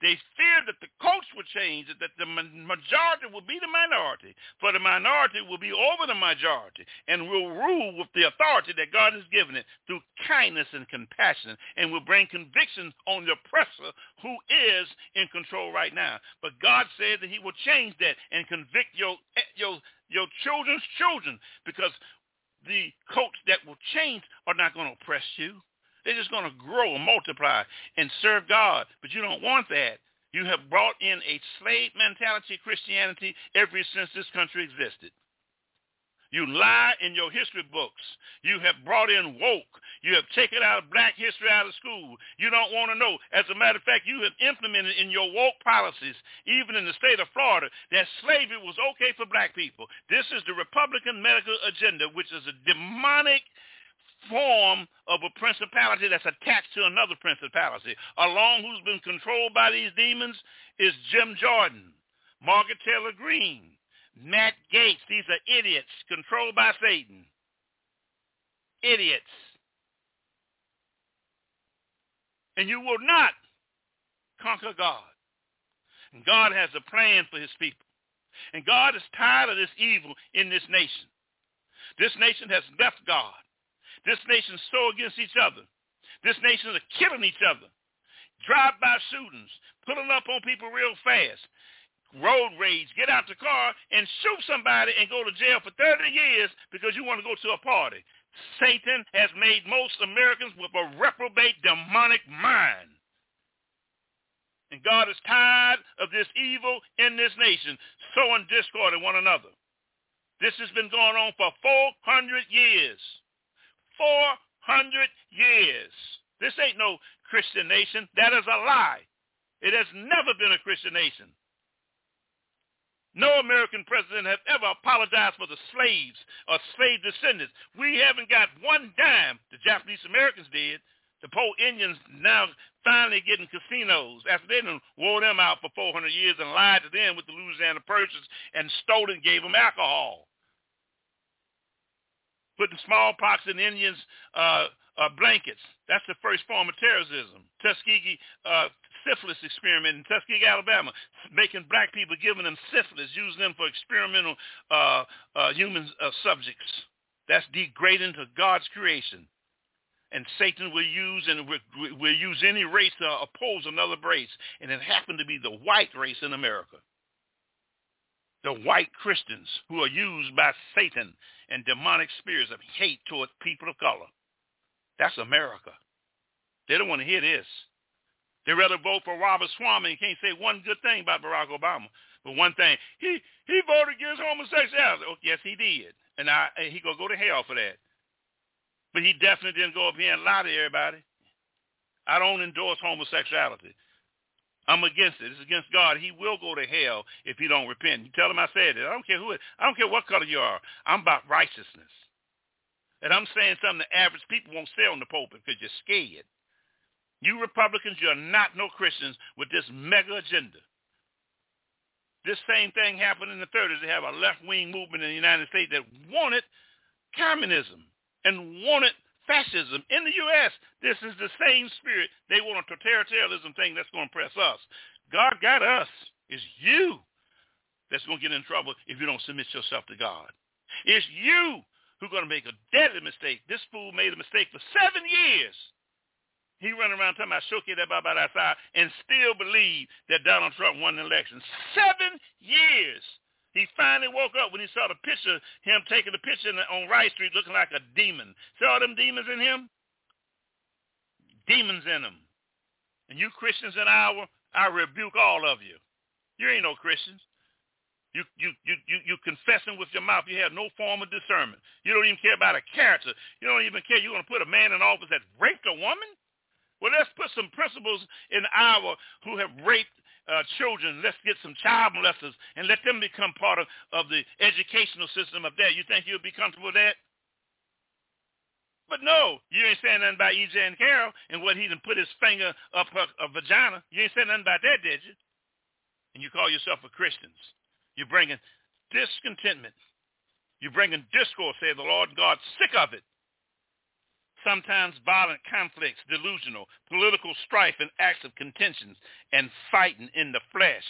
They feared that the coach would change, that the majority will be the minority, for the minority will be over the majority and will rule with the authority that God has given it through kindness and compassion and will bring conviction on the oppressor who is in control right now. But God said that he will change that and convict your, your, your children's children because the coach that will change are not going to oppress you. They're just going to grow and multiply and serve God. But you don't want that. You have brought in a slave mentality Christianity ever since this country existed. You lie in your history books. You have brought in woke. You have taken out of black history out of school. You don't want to know. As a matter of fact, you have implemented in your woke policies, even in the state of Florida, that slavery was okay for black people. This is the Republican medical agenda, which is a demonic form of a principality that's attached to another principality. Along who's been controlled by these demons is Jim Jordan, Margaret Taylor Greene, Matt Gaetz. These are idiots controlled by Satan. Idiots. And you will not conquer God. And God has a plan for his people. And God is tired of this evil in this nation. This nation has left God. This nation's so against each other. This nation is killing each other. Drive-by shootings, pulling up on people real fast. Road rage, get out the car and shoot somebody and go to jail for 30 years because you want to go to a party. Satan has made most Americans with a reprobate demonic mind. And God is tired of this evil in this nation, sowing discord in one another. This has been going on for 400 years. 400 years. This ain't no Christian nation. That is a lie. It has never been a Christian nation. No American president has ever apologized for the slaves or slave descendants. We haven't got one dime. The Japanese Americans did. The poor Indians now finally getting casinos after they done wore them out for 400 years and lied to them with the Louisiana Purchase and stole and gave them alcohol. Putting smallpox in Indians' uh, uh, blankets. That's the first form of terrorism. Tuskegee uh, syphilis experiment in Tuskegee, Alabama, making black people, giving them syphilis, using them for experimental uh, uh, human uh, subjects. That's degrading to God's creation. And Satan will use and will, will use any race to oppose another race. And it happened to be the white race in America. The white Christians who are used by Satan and demonic spirits of hate toward people of color. That's America. They don't want to hear this. They rather vote for Ramaswamy and can't say one good thing about Barack Obama. But one thing, he he voted against homosexuality. Oh, yes, he did, and I he gonna go to hell for that. But he definitely didn't go up here and lie to everybody. I don't endorse homosexuality. I'm against it. It's against God. He will go to hell if he don't repent. You tell him I said it. I don't care who it. I don't care what color you are. I'm about righteousness. And I'm saying something the average people won't say on the pulpit because you're scared. You Republicans, you're not no Christians with this MAGA agenda. This same thing happened in the 30s. They have a left-wing movement in the United States that wanted communism and wanted fascism in the U.S. This is the same spirit. They want a totalitarianism thing that's going to press us. God got us. It's you that's going to get in trouble if you don't submit yourself to God. It's you who's going to make a deadly mistake. This fool made a mistake for seven years. He running around talking about shook that about outside and still believe that Donald Trump won the election. Seven years. He finally woke up when he saw the picture, him taking the picture on Rice Street looking like a demon. See all them demons in him? Demons in him. And you Christians in our, I rebuke all of you. You ain't no Christians. You, you, you, you, you confessing with your mouth. You have no form of discernment. You don't even care about a character. You don't even care. You're going to put a man in office that raped a woman? Well, let's put some principles in our who have raped uh, children. Let's get some child molesters and let them become part of, of the educational system of that. You think you'll be comfortable with that? But no, you ain't saying nothing about E.J. and Carroll and what he done put his finger up her, her vagina. You ain't saying nothing about that, did you? And you call yourself a Christians. You're bringing discontentment. You're bringing discord, say the Lord God, sick of it sometimes violent conflicts, delusional, political strife and acts of contentions, and fighting in the flesh.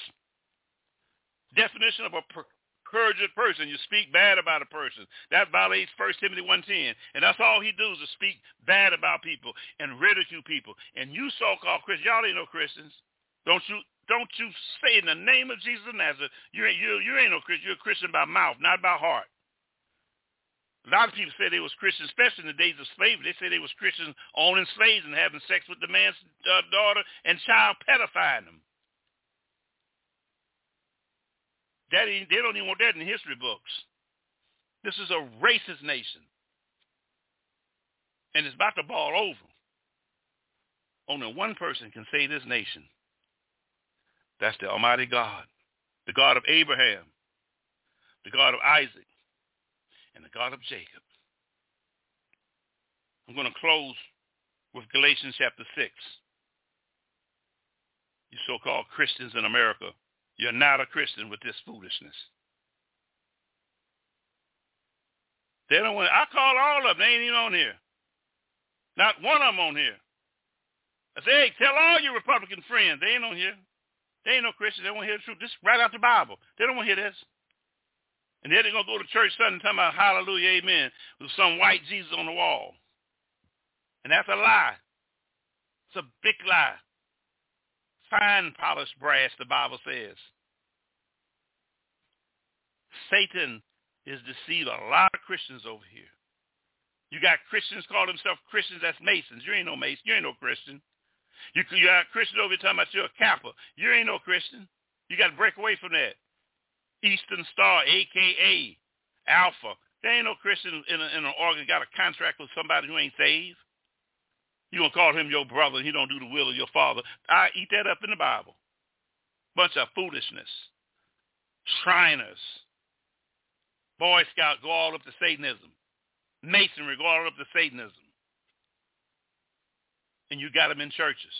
Definition of a per- perjured person. You speak bad about a person. That violates 1 Timothy 1.10. And that's all he does is speak bad about people and ridicule people. And you so-called Christians, y'all ain't no Christians. Don't you don't you say in the name of Jesus of Nazareth, you ain't, you, you ain't no Christian. You're a Christian by mouth, not by heart. A lot of people say they was Christians, especially in the days of slavery. They say they was Christians owning slaves and having sex with the man's uh, daughter and child pedifying them. That they don't even want that in history books. This is a racist nation. And it's about to ball over. Only one person can save this nation. That's the Almighty God, the God of Abraham, the God of Isaac, and the God of Jacob. I'm going to close with Galatians chapter 6. You so-called Christians in America, you're not a Christian with this foolishness. They don't want. I call all of them. They ain't even on here. Not one of them on here. I say, hey, tell all your Republican friends. They ain't on here. They ain't no Christians. They to hear the truth. This is right out the Bible. They don't want to hear this. And they're going to go to church Sunday talking about hallelujah, amen, with some white Jesus on the wall. And that's a lie. It's a big lie. Fine polished brass, the Bible says. Satan is deceived a lot of Christians over here. You got Christians call themselves Christians that's Masons. You ain't no Mason. You ain't no Christian. You, you got Christians over here talking about you're a Kappa. You ain't no Christian. You got to break away from that. Eastern Star, a.k.a. Alpha. There ain't no Christian in, a, in an organ got a contract with somebody who ain't saved. You gonna call him your brother and he don't do the will of your father. I eat that up in the Bible. Bunch of foolishness. Shriners. Boy Scout go all up to Satanism. Masonry go all up to Satanism. And you got them in churches.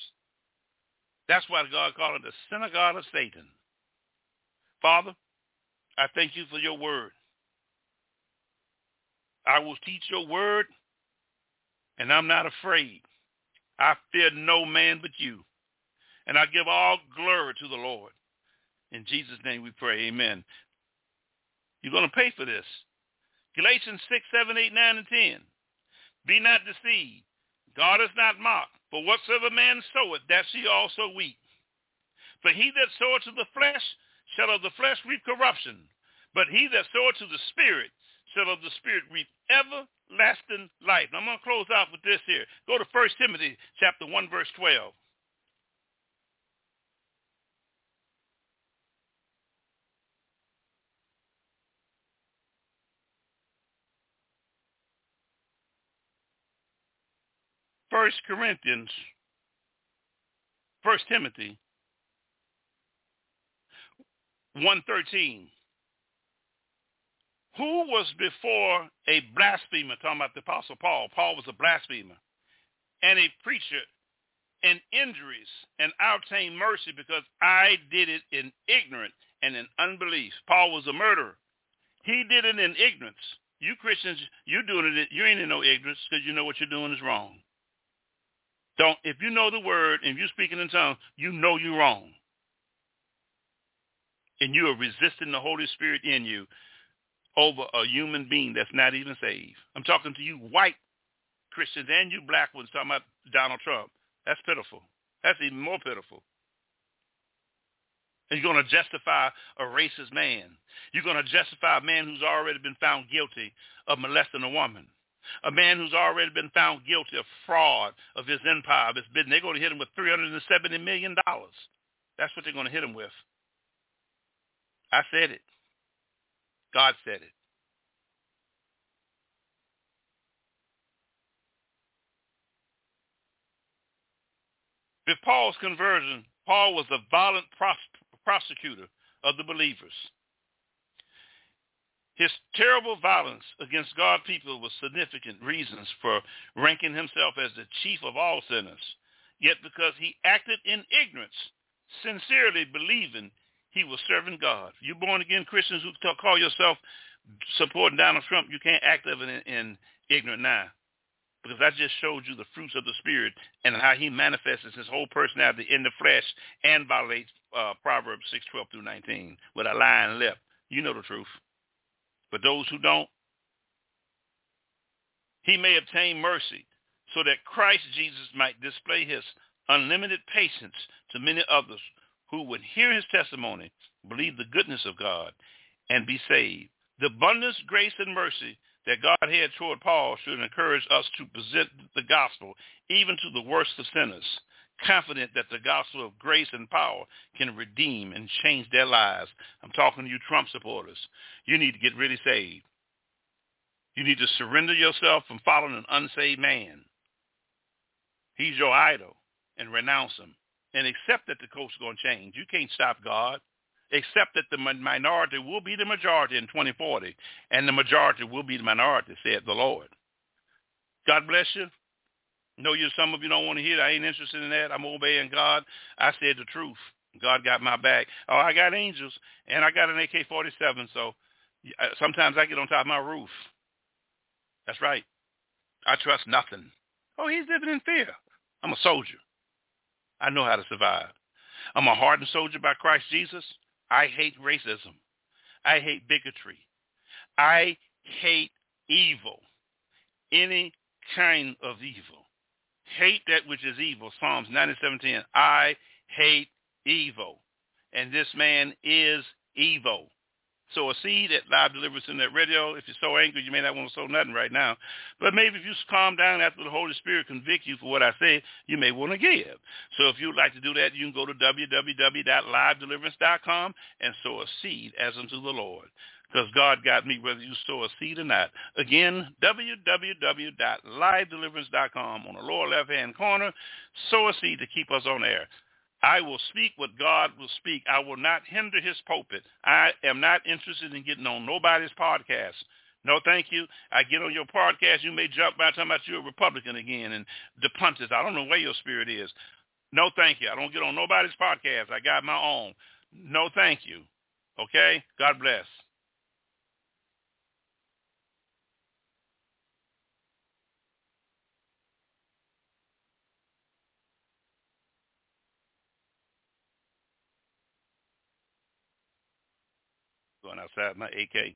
That's why God called it the synagogue of Satan. Father, I thank you for your word. I will teach your word, and I'm not afraid. I fear no man but you. And I give all glory to the Lord. In Jesus' name we pray. Amen. You're going to pay for this. Galatians 6, 7, 8, 9, and 10. Be not deceived. God is not mocked. For whatsoever man soweth, that she also reap. For he that soweth to the flesh shall of the flesh reap corruption. But he that soweth to the Spirit shall of the Spirit reap everlasting life. Now I'm going to close out with this here. Go to 1 Timothy chapter 1, verse 12. First Corinthians, First Timothy, one thirteen. Who was before a blasphemer? Talking about the Apostle Paul. Paul was a blasphemer and a preacher in injuries, and I obtained mercy because I did it in ignorance and in unbelief. Paul was a murderer. He did it in ignorance. You Christians, you doing it. You ain't in no ignorance because you know what you're doing is wrong. Don't if you know the word and you're speaking in tongues, you know you're wrong. And you are resisting the Holy Spirit in you over a human being that's not even saved. I'm talking to you white Christians and you black ones talking about Donald Trump. That's pitiful. That's even more pitiful. And you're going to justify a racist man. You're going to justify a man who's already been found guilty of molesting a woman. A man who's already been found guilty of fraud of his empire, of his business. They're going to hit him with $370 million. That's what they're going to hit him with. I said it. God said it. With Paul's conversion, Paul was a violent prosecutor of the believers. His terrible violence against God's people was significant reasons for ranking himself as the chief of all sinners. Yet because he acted in ignorance, sincerely believing he was serving God. You born again Christians who call yourself supporting Donald Trump, you can't act of it in, in ignorant now. Because I just showed you the fruits of the Spirit and how he manifests his whole personality in the flesh and violates uh, Proverbs 6, 12 through 19 with a lying lip. You know the truth. But those who don't, he may obtain mercy so that Christ Jesus might display his unlimited patience to many others who would hear his testimony, believe the goodness of God, and be saved. The abundance, grace, and mercy that God had toward Paul should encourage us to present the gospel even to the worst of sinners, confident that the gospel of grace and power can redeem and change their lives. I'm talking to you Trump supporters. You need to get really saved. You need to surrender yourself from following an unsaved man. He's your idol and renounce him and accept that the coast is going to change. You can't stop God. Accept that the minority will be the majority in 2040 and the majority will be the minority, said the Lord. God bless you. Know you some of you don't want to hear that. I ain't interested in that. I'm obeying God. I said the truth. God got my back. Oh, I got angels and I got an AK-47. So uh, sometimes I get on top of my roof. That's right. I trust nothing. Oh, he's living in fear. I'm a soldier. I know how to survive. I'm a hardened soldier by Christ Jesus. I hate racism. I hate bigotry. I hate evil. Any kind of evil. Hate that which is evil. Psalms 97:10. I hate evil. And this man is evil. Sow a seed at Live Deliverance in that radio. If you're so angry, you may not want to sow nothing right now. But maybe if you calm down after the Holy Spirit convict you for what I say, you may want to give. So if you'd like to do that, you can go to www.livedeliverance.com and sow a seed as unto the Lord. Because God got me whether you sow a seed or not. Again, www.livedeliverance.com on the lower left-hand corner. Sow a seed to keep us on air. I will speak what God will speak. I will not hinder his pulpit. I am not interested in getting on nobody's podcast. No, thank you. I get on your podcast, you may jump by talking about you're a Republican again and the punches. I don't know where your spirit is. No, thank you. I don't get on nobody's podcast. I got my own. No, thank you. Okay? God bless. Going outside my AK.